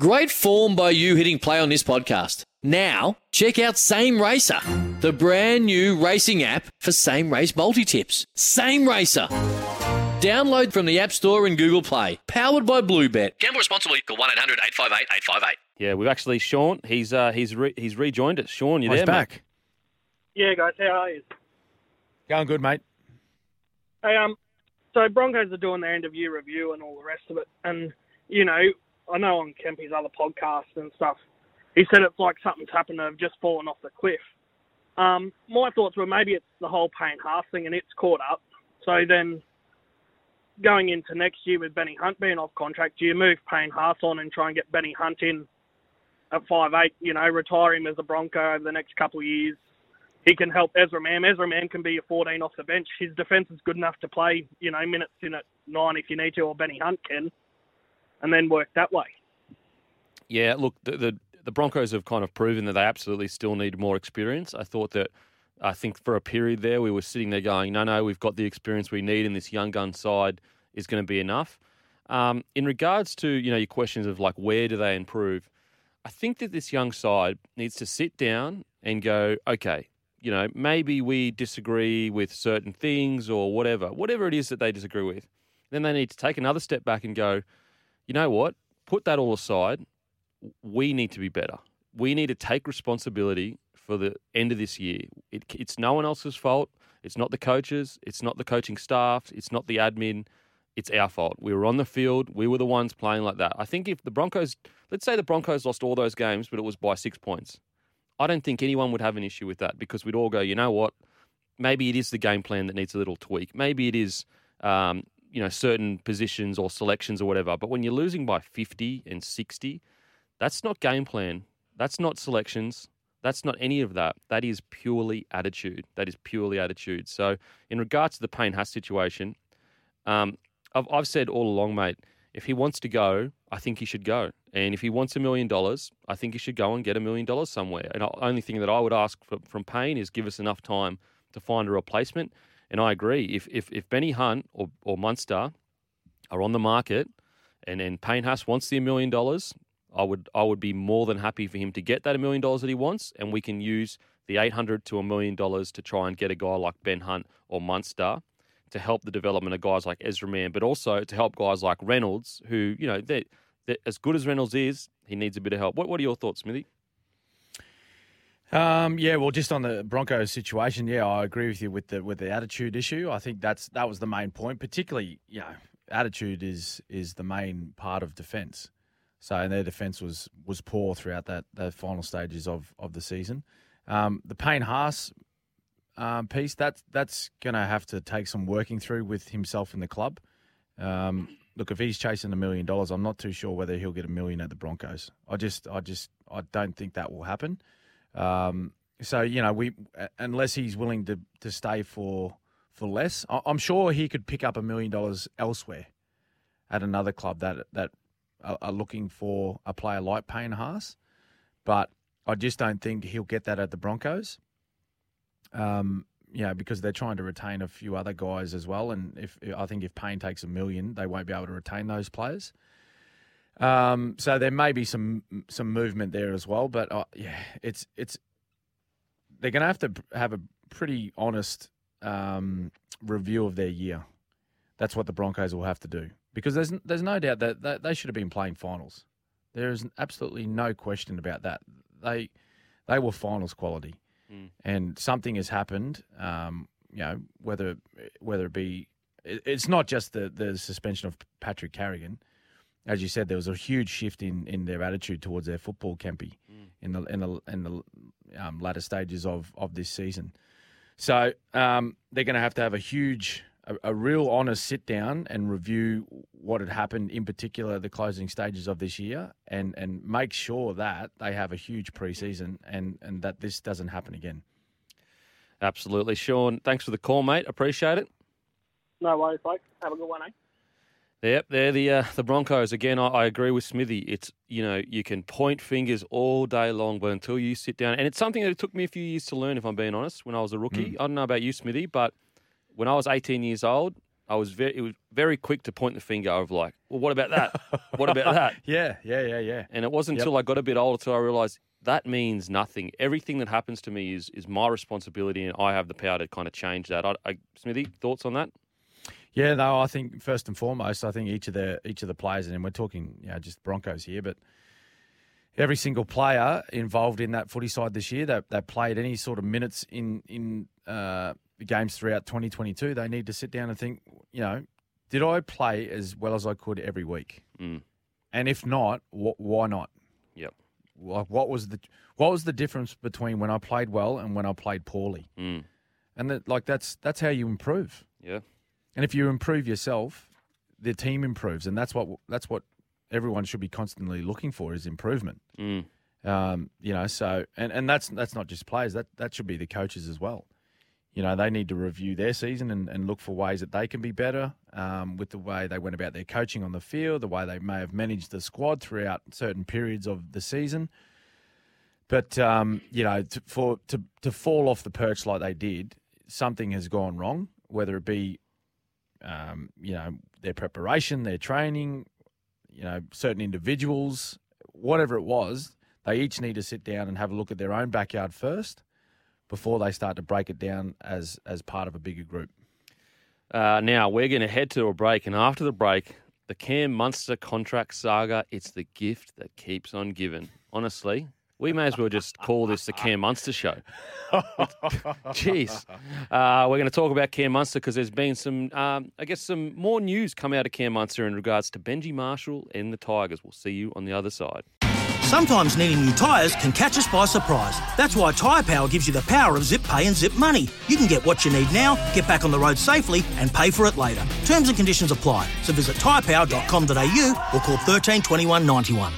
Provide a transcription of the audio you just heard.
Great form by you hitting play on this podcast. Now, check out Same Racer, the brand new racing app for same race multi tips. Same Racer. Download from the App Store and Google Play. Powered by Bluebet. Gamble responsibly. Call 1 800 858 858. Yeah, we've actually Sean. He's uh, he's re- he's rejoined us. Sean, you Oh, he's there, mate? back. Yeah, guys, how are you? Going good, mate. Hey, um, so Broncos are doing their end of year review and all the rest of it, and you know, I know on Kempy's other podcasts and stuff, he said it's like something's happened to have just fallen off the cliff. Um, my thoughts were maybe it's the whole Payne Haas thing and it's caught up. So then, going into next year with Benny Hunt being off contract, do you move Payne Haas on and try and get Benny Hunt in at five eight? You know, retire him as a Bronco over the next couple of years. He can help Ezra Mam. Ezra Mam can be a 14 off the bench. His defence is good enough to play, you know, minutes in at nine if you need to, or Benny Hunt can, and then work that way. Yeah, look, the, the the Broncos have kind of proven that they absolutely still need more experience. I thought that, I think for a period there, we were sitting there going, no, no, we've got the experience we need, and this young gun side is going to be enough. Um, in regards to you know your questions of like where do they improve, I think that this young side needs to sit down and go, okay, you know, maybe we disagree with certain things or whatever, whatever it is that they disagree with. Then they need to take another step back and go, you know what? Put that all aside. We need to be better. We need to take responsibility for the end of this year. It, it's no one else's fault. It's not the coaches. It's not the coaching staff. It's not the admin. It's our fault. We were on the field. We were the ones playing like that. I think if the Broncos, let's say the Broncos lost all those games, but it was by six points, I don't think anyone would have an issue with that because we'd all go, you know what? Maybe it is the game plan that needs a little tweak. Maybe it is, um, you know, certain positions or selections or whatever. But when you're losing by 50 and 60, that's not game plan. That's not selections. That's not any of that. That is purely attitude. That is purely attitude. So, in regards to the Payne Haas situation, um, I've, I've said all along, mate, if he wants to go, I think he should go. And if he wants a million dollars, I think he should go and get a million dollars somewhere. And the only thing that I would ask from, from Payne is give us enough time to find a replacement. And I agree. If if, if Benny Hunt or, or Munster are on the market and, and Payne Haas wants the million dollars, I would I would be more than happy for him to get that a million dollars that he wants, and we can use the eight hundred to a million dollars to try and get a guy like Ben Hunt or Munster to help the development of guys like Ezra Mam, but also to help guys like Reynolds, who you know they as good as Reynolds is, he needs a bit of help. What what are your thoughts, Smithy? Um, yeah, well, just on the Broncos situation, yeah, I agree with you with the with the attitude issue. I think that's that was the main point. Particularly, you know, attitude is is the main part of defence. So, and their defence was was poor throughout that the final stages of of the season. Um, the Payne Haas um, piece that's that's going to have to take some working through with himself in the club. Um, look, if he's chasing a million dollars, I'm not too sure whether he'll get a million at the Broncos. I just, I just, I don't think that will happen. Um, so you know, we unless he's willing to to stay for for less, I'm sure he could pick up a million dollars elsewhere at another club that that are, are looking for a player like Payne Haas. But I just don't think he'll get that at the Broncos. Um, you know, because they're trying to retain a few other guys as well, and if I think if Payne takes a million, they won't be able to retain those players. Um, so there may be some some movement there as well, but uh, yeah, it's it's they're going to have to have a pretty honest um, review of their year. That's what the Broncos will have to do because there's there's no doubt that, that they should have been playing finals. There is absolutely no question about that. They they were finals quality, Mm. and something has happened. Um, you know whether whether it be it- it's not just the the suspension of Patrick Carrigan as you said, there was a huge shift in, in their attitude towards their football, Kempy, in the in the in the um, latter stages of, of this season. So um, they're going to have to have a huge, a, a real honest sit down and review what had happened, in particular the closing stages of this year, and and make sure that they have a huge preseason and and that this doesn't happen again. Absolutely, Sean. Thanks for the call, mate. Appreciate it. No worries, folks. Have a good one, eh? Yep, they're the uh, the Broncos again. I, I agree with Smithy. It's you know you can point fingers all day long, but until you sit down, and it's something that it took me a few years to learn. If I'm being honest, when I was a rookie, I don't know about you, Smithy, but when I was 18 years old, I was very, it was very quick to point the finger of like, well, what about that? what about that? Yeah, yeah, yeah, yeah. And it wasn't Yep. until I got a bit older till I realised that means nothing. Everything that happens to me is is my responsibility, and I have the power to kind of change that. I, I, Smithy, thoughts on that? Yeah, no, I think first and foremost, I think each of the each of the players, and we're talking, you know, just Broncos here, but every single player involved in that footy side this year, that they played any sort of minutes in in uh, the games throughout 2022, they need to sit down and think, you know, did I play as well as I could every week? Mm. And if not, wh- why not? Yep. Like, what was the what was the difference between when I played well and when I played poorly? Mm. And that, like that's that's how you improve. Yeah. And if you improve yourself, the team improves, and that's what that's what everyone should be constantly looking for is improvement. Mm. Um, you know, so and, and that's that's not just players. That that should be the coaches as well. You know, they need to review their season and, and look for ways that they can be better um, with the way they went about their coaching on the field, the way they may have managed the squad throughout certain periods of the season. But um, you know, to, for to to fall off the perch like they did, something has gone wrong. Whether it be, um, you know, their preparation, their training, you know, certain individuals, whatever it was, they each need to sit down and have a look at their own backyard first before they start to break it down as as part of a bigger group. Uh, now we're going to head to a break, and after the break, the Cam Munster contract saga. It's the gift that keeps on giving. Honestly, we may as well just call this the Cam Munster show. Jeez, uh, we're going to talk about Cam Munster because there's been some, um, I guess, some more news come out of Cam Munster in regards to Benji Marshall and the Tigers. We'll see you on the other side. Sometimes needing new tyres can catch us by surprise. That's why Tyre Power gives you the power of zip pay and zip money. You can get what you need now, get back on the road safely, and pay for it later. Terms and conditions apply. So visit tyrepower.com.au or call 13 21 91.